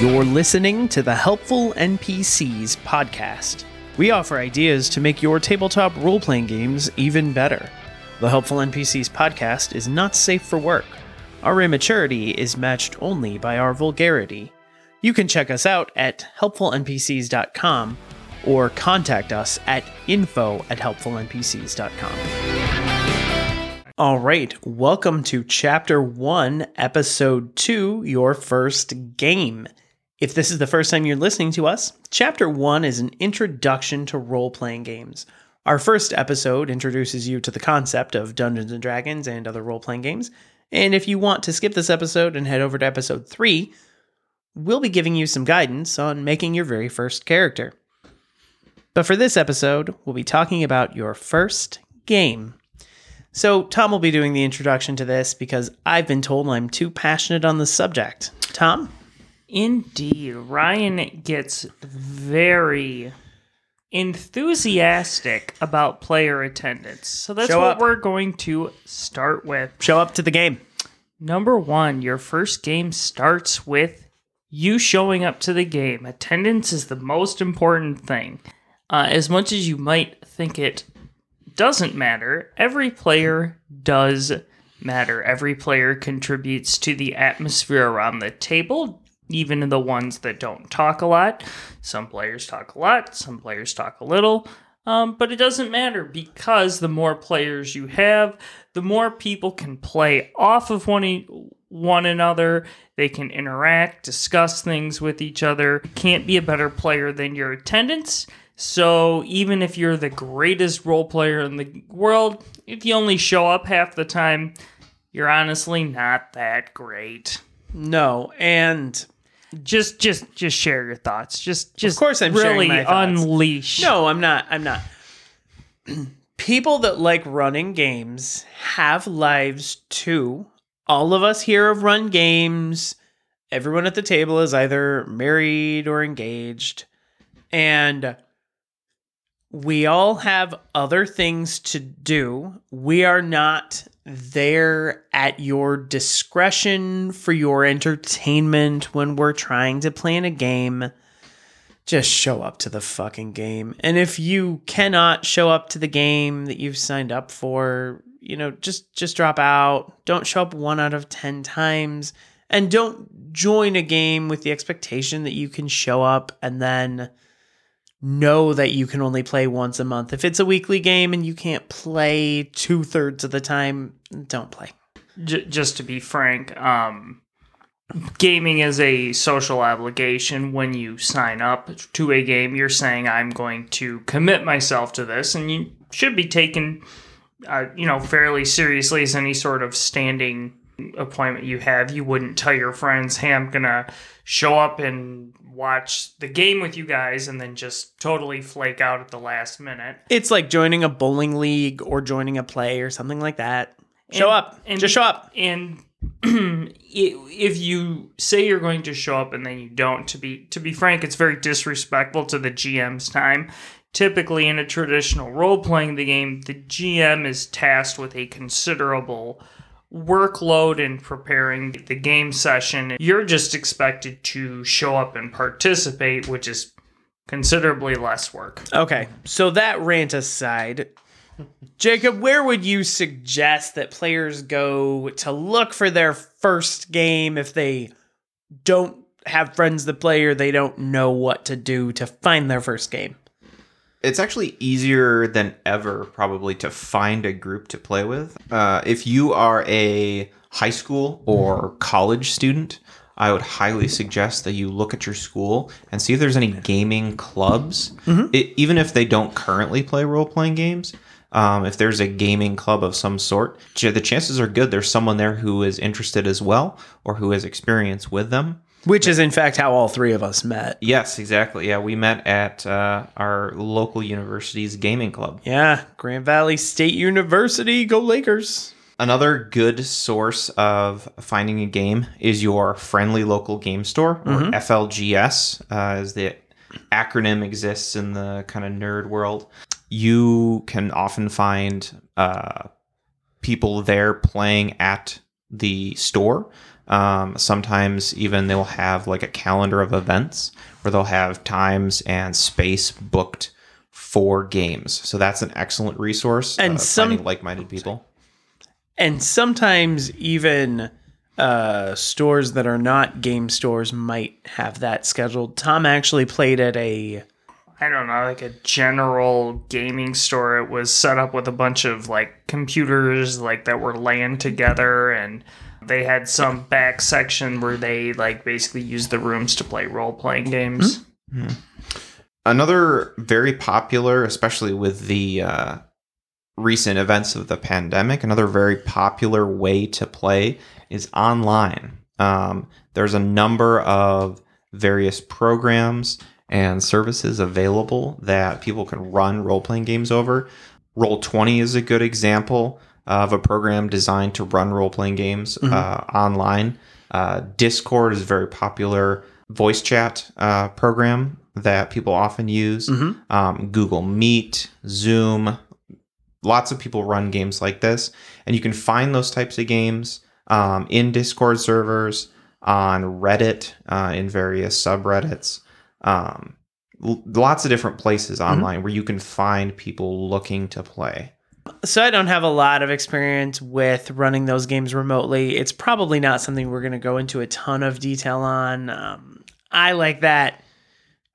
You're listening to the Helpful NPCs podcast. We offer ideas to make your tabletop role playing games even better. The Helpful NPCs podcast is not safe for work. Our immaturity is matched only by our vulgarity. You can check us out at helpfulnpcs.com or contact us at info at helpfulnpcs.com. All right, welcome to Chapter 1, Episode 2, Your First Game. If this is the first time you're listening to us, Chapter 1 is an introduction to role playing games. Our first episode introduces you to the concept of Dungeons and Dragons and other role playing games. And if you want to skip this episode and head over to episode 3, we'll be giving you some guidance on making your very first character. But for this episode, we'll be talking about your first game. So, Tom will be doing the introduction to this because I've been told I'm too passionate on the subject. Tom? Indeed. Ryan gets very enthusiastic about player attendance. So that's Show what up. we're going to start with. Show up to the game. Number one, your first game starts with you showing up to the game. Attendance is the most important thing. Uh, as much as you might think it doesn't matter, every player does matter. Every player contributes to the atmosphere around the table, even the ones that don't talk a lot. Some players talk a lot, some players talk a little. Um, but it doesn't matter because the more players you have, the more people can play off of one, e- one another. They can interact, discuss things with each other. Can't be a better player than your attendance. So even if you're the greatest role player in the world, if you only show up half the time, you're honestly not that great. No, and Just just just share your thoughts. Just just of course I'm sharing really my unleash. no, I'm not. I'm not. People that like running games have lives too. All of us here have run games. Everyone at the table is either married or engaged. And we all have other things to do. We are not there at your discretion for your entertainment when we're trying to plan a game. Just show up to the fucking game. And if you cannot show up to the game that you've signed up for, you know, just just drop out. Don't show up 1 out of 10 times and don't join a game with the expectation that you can show up and then know that you can only play once a month. If it's a weekly game and you can't play two thirds of the time, don't play. J- just to be frank, um, gaming is a social obligation. When you sign up to a game, you're saying, I'm going to commit myself to this, and you should be taken, uh, you know, fairly seriously as any sort of standing appointment you have. You wouldn't tell your friends, hey, I'm to show up and watch the game with you guys and then just totally flake out at the last minute. It's like joining a bowling league or joining a play or something like that. Show And- up. and Just show up. And if you say you're going to show up and then you don't, to be to be frank, it's very disrespectful to the GM's time. Typically, in a traditional role playing the game, the GM is tasked with a considerable workload in preparing the game session. You're just expected to show up and participate, which is considerably less work. Okay. So that rant aside, Jacob, where would you suggest that players go to look for their first game if they don't have friends that play or they don't know what to do to find their first game? It's actually easier than ever, probably, to find a group to play with. Uh, if you are a high school or college student, I would highly suggest that you look at your school and see if there's any gaming clubs, It- even if they don't currently play role playing games. Um, if there's a gaming club of some sort, the chances are good there's someone there who is interested as well or who has experience with them. Which is, in fact, how all three of us met. Yes, exactly. Yeah, we met at uh, our local university's gaming club. Yeah, Grand Valley State University. Go Lakers. Another good source of finding a game is your friendly local game store, or FLGS, uh, as the acronym exists in the kind of nerd world. You can often find uh, people there playing at the store. Um, sometimes even they'll have like a calendar of events where they'll have times and space booked for games. So that's an excellent resource. And uh, some- like-minded people. And sometimes even uh, stores that are not game stores might have that scheduled. Tom actually played at a I don't know, like a general gaming store. It was set up with a bunch of like computers like that were laying together and they had some back section where they like basically used the rooms to play role playing games. Another very popular, especially with the uh, recent events of the pandemic, another very popular way to play is online. Um, there's a number of various programs and services available that people can run role playing games over. Roll20 is a good example of a program designed to run role playing games uh, online. Uh, Discord is a very popular voice chat uh, program that people often use. Um, Google Meet, Zoom, lots of people run games like this, and you can find those types of games um, in Discord servers, on Reddit, uh, in various subreddits, um, lots of different places online where you can find people looking to play. So I don't have a lot of experience with running those games remotely. It's probably not something we're going to go into a ton of detail on. Um, I like that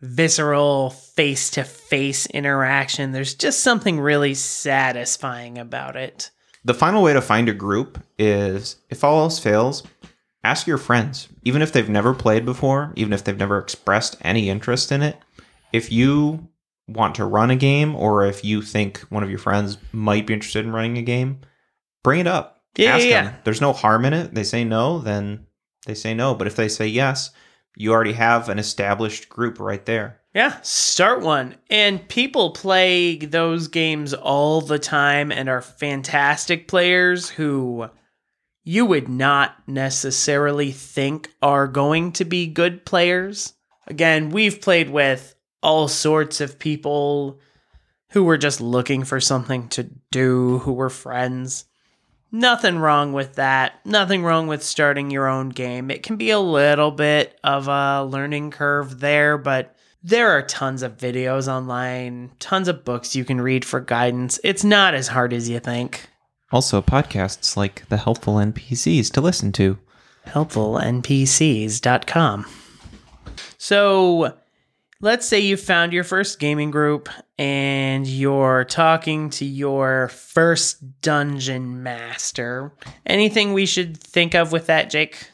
visceral face to face interaction. There's just something really satisfying about it. The final way to find a group is if all else fails, ask your friends, even if they've never played before, even if they've never expressed any interest in it. If you want to run a game or if you think one of your friends might be interested in running a game, bring it up. Yeah, ask yeah, them. yeah. There's no harm in it. They say no, then they say no. But if they say yes, you already have an established group right there. Yeah, start one. And people play those games all the time and are fantastic players who you would not necessarily think are going to be good players. Again, we've played with all sorts of people who were just looking for something to do, who were friends. Nothing wrong with that. Nothing wrong with starting your own game. It can be a little bit of a learning curve there, but there are tons of videos online, tons of books you can read for guidance. It's not as hard as you think. Also, podcasts like the helpful NPCs to listen to. helpfulnpcs.com. So, let's say you found your first gaming group and you're talking to your first dungeon master. Anything we should think of with that, Jake?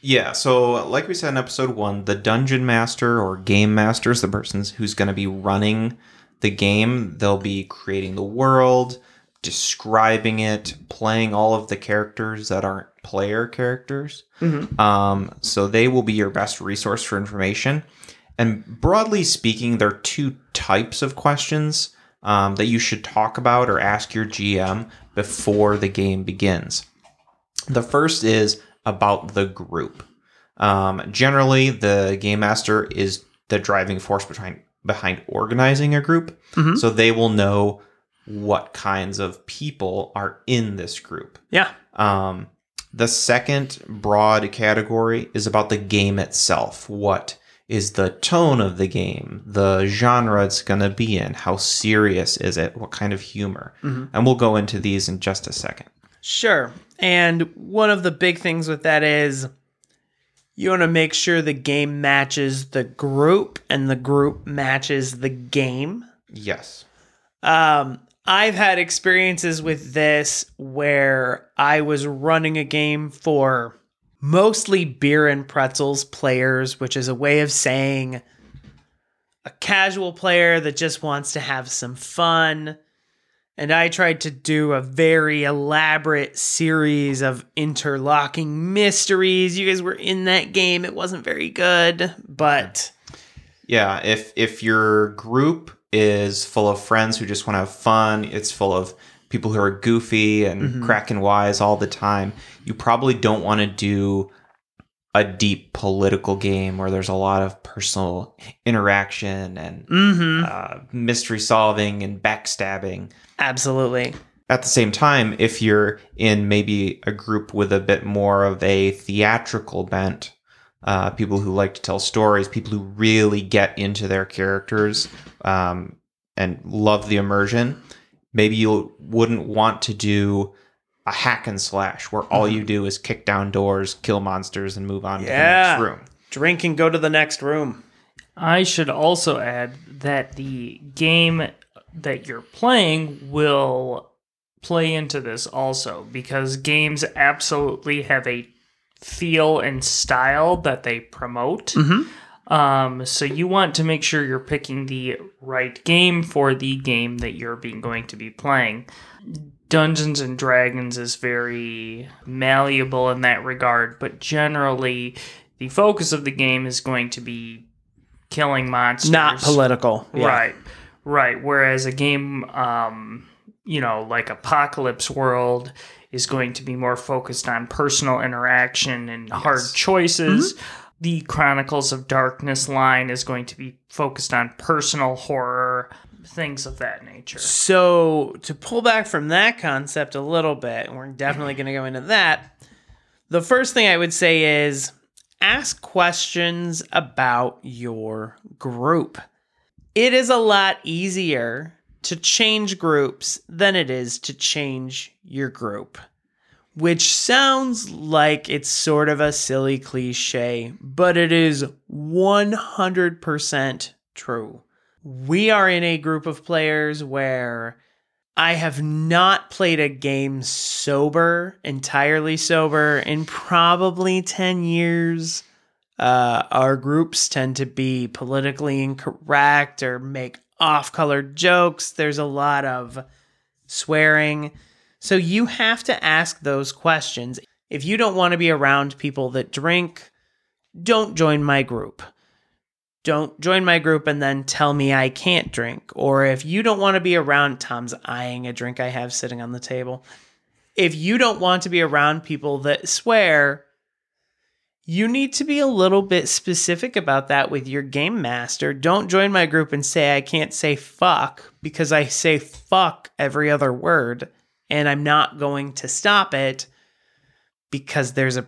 Yeah, so like we said in episode one, the dungeon master or game master is the person who's going to be running the game. They'll be creating the world, describing it, playing all of the characters that aren't player characters. Um, so they will be your best resource for information. And broadly speaking, there are two types of questions um, that you should talk about or ask your GM before the game begins. The first is about the group. Um, generally, the game master is the driving force behind behind organizing a group, so they will know what kinds of people are in this group. Yeah. Um, the second broad category is about the game itself. What is the tone of the game? The genre it's going to be in? How serious is it? What kind of humor? And we'll go into these in just a second. Sure. And one of the big things with that is you want to make sure the game matches the group and the group matches the game. Yes. Um, I've had experiences with this where I was running a game for mostly beer and pretzels players, which is a way of saying a casual player that just wants to have some fun. And I tried to do a very elaborate series of interlocking mysteries. You guys were in that game. It wasn't very good, but Yeah, if if your group is full of friends who just want to have fun, it's full of people who are goofy and cracking wise all the time, you probably don't want to do a deep political game where there's a lot of personal interaction and mhm. uh, mystery solving and backstabbing. Absolutely. At the same time, if you're in maybe a group with a bit more of a theatrical bent, uh, people who like to tell stories, people who really get into their characters um, and love the immersion, maybe you wouldn't want to do a hack and slash where all you mm-hmm. do is kick down doors, kill monsters, and move on to the next room. Drink and go to the next room. I should also add that the game that you're playing will play into this also because games absolutely have a feel and style that they promote. Mm-hmm. Um, so you want to make sure you're picking the right game for the game that you're being going to be playing. Dungeons and Dragons is very malleable in that regard, but generally the focus of the game is going to be killing monsters. Not political. Yeah. Right. Right. Whereas a game um, you know, like Apocalypse World is going to be more focused on personal interaction and hard choices. The Chronicles of Darkness line is going to be focused on personal horror, things of that nature. So, to pull back from that concept a little bit, and we're definitely going to go into that, the first thing I would say is ask questions about your group. It is a lot easier to change groups than it is to change your group, which sounds like it's sort of a silly cliche, but it is 100% true we are in a group of players where I have not played a game sober, entirely sober, in probably 10 years. Uh, our groups tend to be politically incorrect or make off color jokes. There's a lot of swearing. So you have to ask those questions. If you don't want to be around people that drink, don't join my group don't join my group and then tell me I can't drink. Or if you don't want to be around, Tom's eyeing a drink I have sitting on the table. If you don't want to be around people that swear, you need to be a little bit specific about that with your game master. Don't join my group and say I can't say fuck because I say fuck every other word and I'm not going to stop it because there's a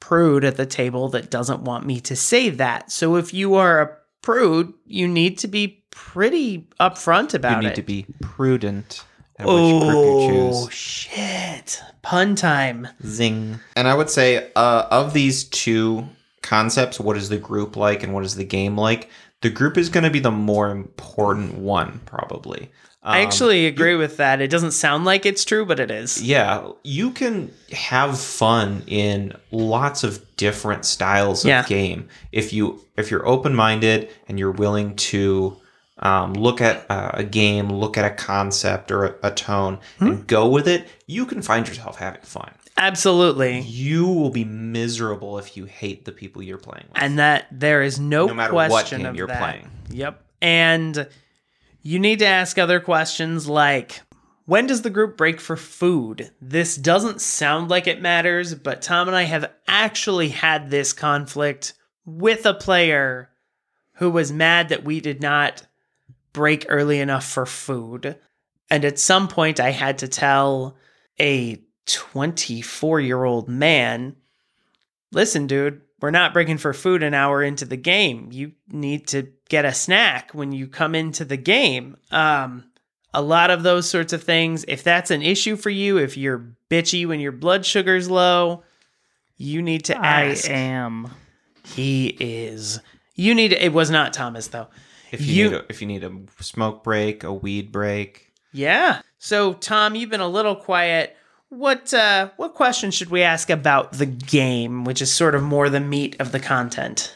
prude at the table that doesn't want me to say that. So if you are a prude, you need to be pretty upfront about it. You need it. to be prudent at which group you choose. oh shit! Pun time. Zing. And I would say, uh, of these two concepts, what is the group like and what is the game like? The group is going to be the more important one, probably. I Um, actually agree with that. It doesn't sound like it's true, but it is. yeah, you can have fun in lots of different styles of Yeah. game if you if you're open minded and you're willing to um, look at uh, a game, look at a concept or a, a tone, Hmm? and go with it. You can find yourself having fun. Absolutely. You will be miserable if you hate the people you're playing with. And that there is no, No matter what question game of you're that. playing. Yep. And you need to ask other questions like when does the group break for food? This doesn't sound like it matters, but Tom and I have actually had this conflict with a player who was mad that we did not break early enough for food. And at some point, I had to tell a 24 year old man listen, dude, we're not breaking for food an hour into the game. You need to get a snack when you come into the game. Um, a lot of those sorts of things. If that's an issue for you, if you're bitchy when your blood sugar's low, you need to I am. He is. You need. It was not Thomas though. if you, you- need a, if you need a smoke break, a weed break, Yeah. So Tom, you've been a little quiet. What uh, what question should we ask about the game, which is sort of more the meat of the content?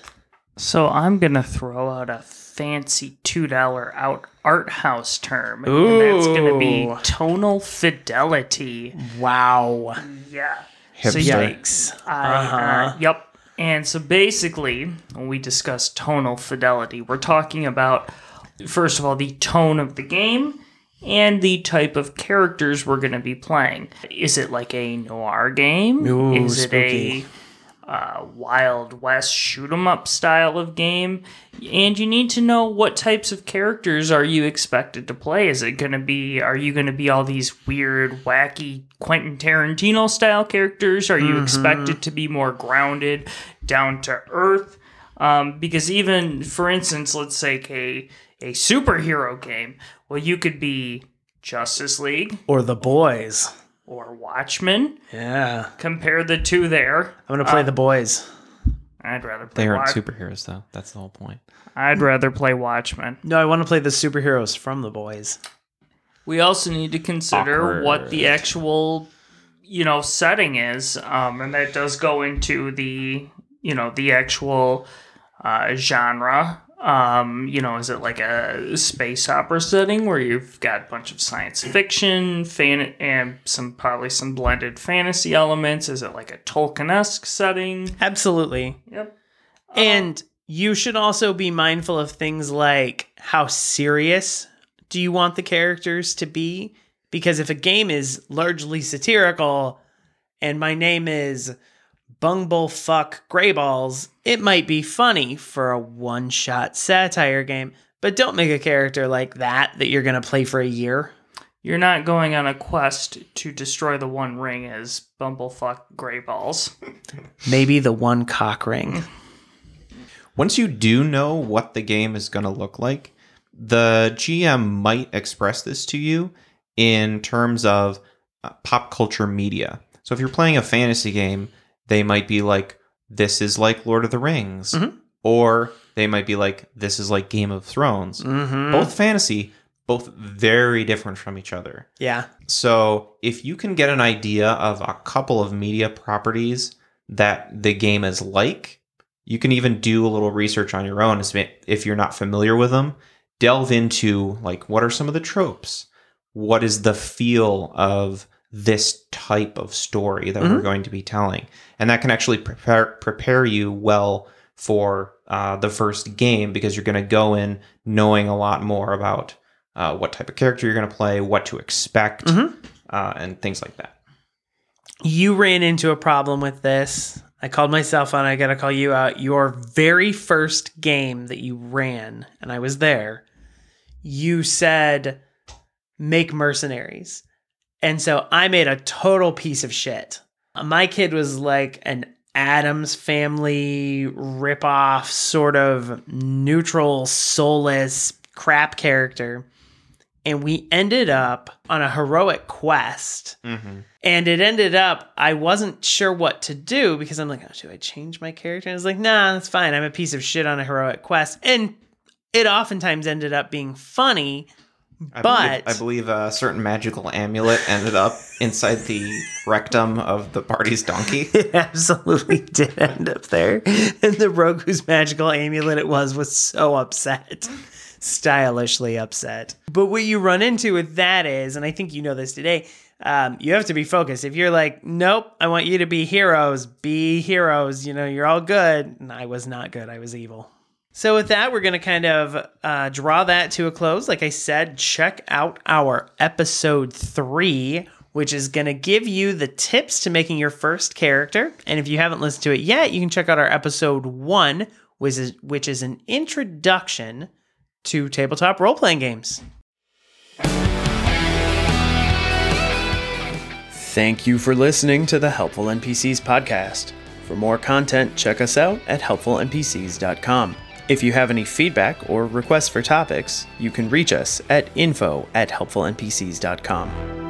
So I'm gonna throw out a fancy two dollar out art house term, and that's gonna be tonal fidelity. Wow. Yeah. So Hipster. yeah, Yikes. Uh-huh. uh, yep. And so basically, when we discuss tonal fidelity, we're talking about first of all the tone of the game and the type of characters we're going to be playing. Is it like a noir game? Ooh, Is spooky. it uh, Wild West shoot 'em up style of game, and you need to know what types of characters are you expected to play. Is it going to be? Are you going to be all these weird, wacky Quentin Tarantino style characters? Are you expected to be more grounded, down to earth? Um, because even, for instance, let's say a a superhero game. Well, you could be Justice League Or the boys. or Watchmen. Yeah. Compare the two there. I'm going to play the boys. I'd rather play They aren't Watch- superheroes, though. That's the whole point. I'd rather play Watchmen. No, I want to play the superheroes from the boys. We also need to consider what the actual, you know, setting is, um, and that does go into the, you know, the actual uh, genre. Um, you know, is it like a space opera setting where you've got a bunch of science fiction, fan, and some probably some blended fantasy elements? Is it like a Tolkien-esque setting? Absolutely. Yep. And you should also be mindful of things like how serious do you want the characters to be? Because if a game is largely satirical and my name is Bungbullfuck Greyballs, it might be funny for a one shot satire game, but don't make a character like that that you're going to play for a year. You're not going on a quest to destroy the One Ring as Bumblefuck Grey Balls. Maybe the one cock ring. Once you do know what the game is going to look like, the GM might express this to you in terms of uh, pop culture media. So if you're playing a fantasy game, they might be like, this is like Lord of the Rings. Mhm. Or they might be like, this is like Game of Thrones. Mm-hmm. Both fantasy, both very different from each other. Yeah. So, if you can get an idea of a couple of media properties that the game is like, you can even do a little research on your own if you're not familiar with them. Delve into like what are some of the tropes? What is the feel of this type of story that we're going to be telling? And that can actually prepare prepare you well for uh, the first game because you're going to go in knowing a lot more about uh, what type of character you're going to play, what to expect, Mhm. uh, and things like that. you ran into a problem with this. I called myself on. I got to call you out. Your very first game that you ran, and I was there. You said make mercenaries, and so I made a total piece of shit. My kid was like an Addams family ripoff, sort of neutral, soulless crap character. And we ended up on a heroic quest Mm-hmm. and it ended up, I wasn't sure what to do because I'm like, oh, should I change my character? And I was like, nah, that's fine. I'm a piece of shit on a heroic quest. And it oftentimes ended up being funny. I But- believe, I believe a certain magical amulet ended up inside the rectum of the party's donkey. It absolutely did end up there. And the rogue whose magical amulet it was was so upset. Stylishly upset. But what you run into with that is, and I think you know this today, um, you have to be focused. If you're like, nope, I want you to be heroes, be heroes, you know, you're all good. And I was not good, I was evil. So, with that, we're going to kind of uh, draw that to a close. Like I said, check out our episode three, which is going to give you the tips to making your first character. And if you haven't listened to it yet, you can check out our episode one, which is, which is an introduction to tabletop role playing games. Thank you for listening to the Helpful NPCs podcast. For more content, check us out at helpfulnpcs.com. If you have any feedback or requests for topics, you can reach us at info at helpfulnpcs.com.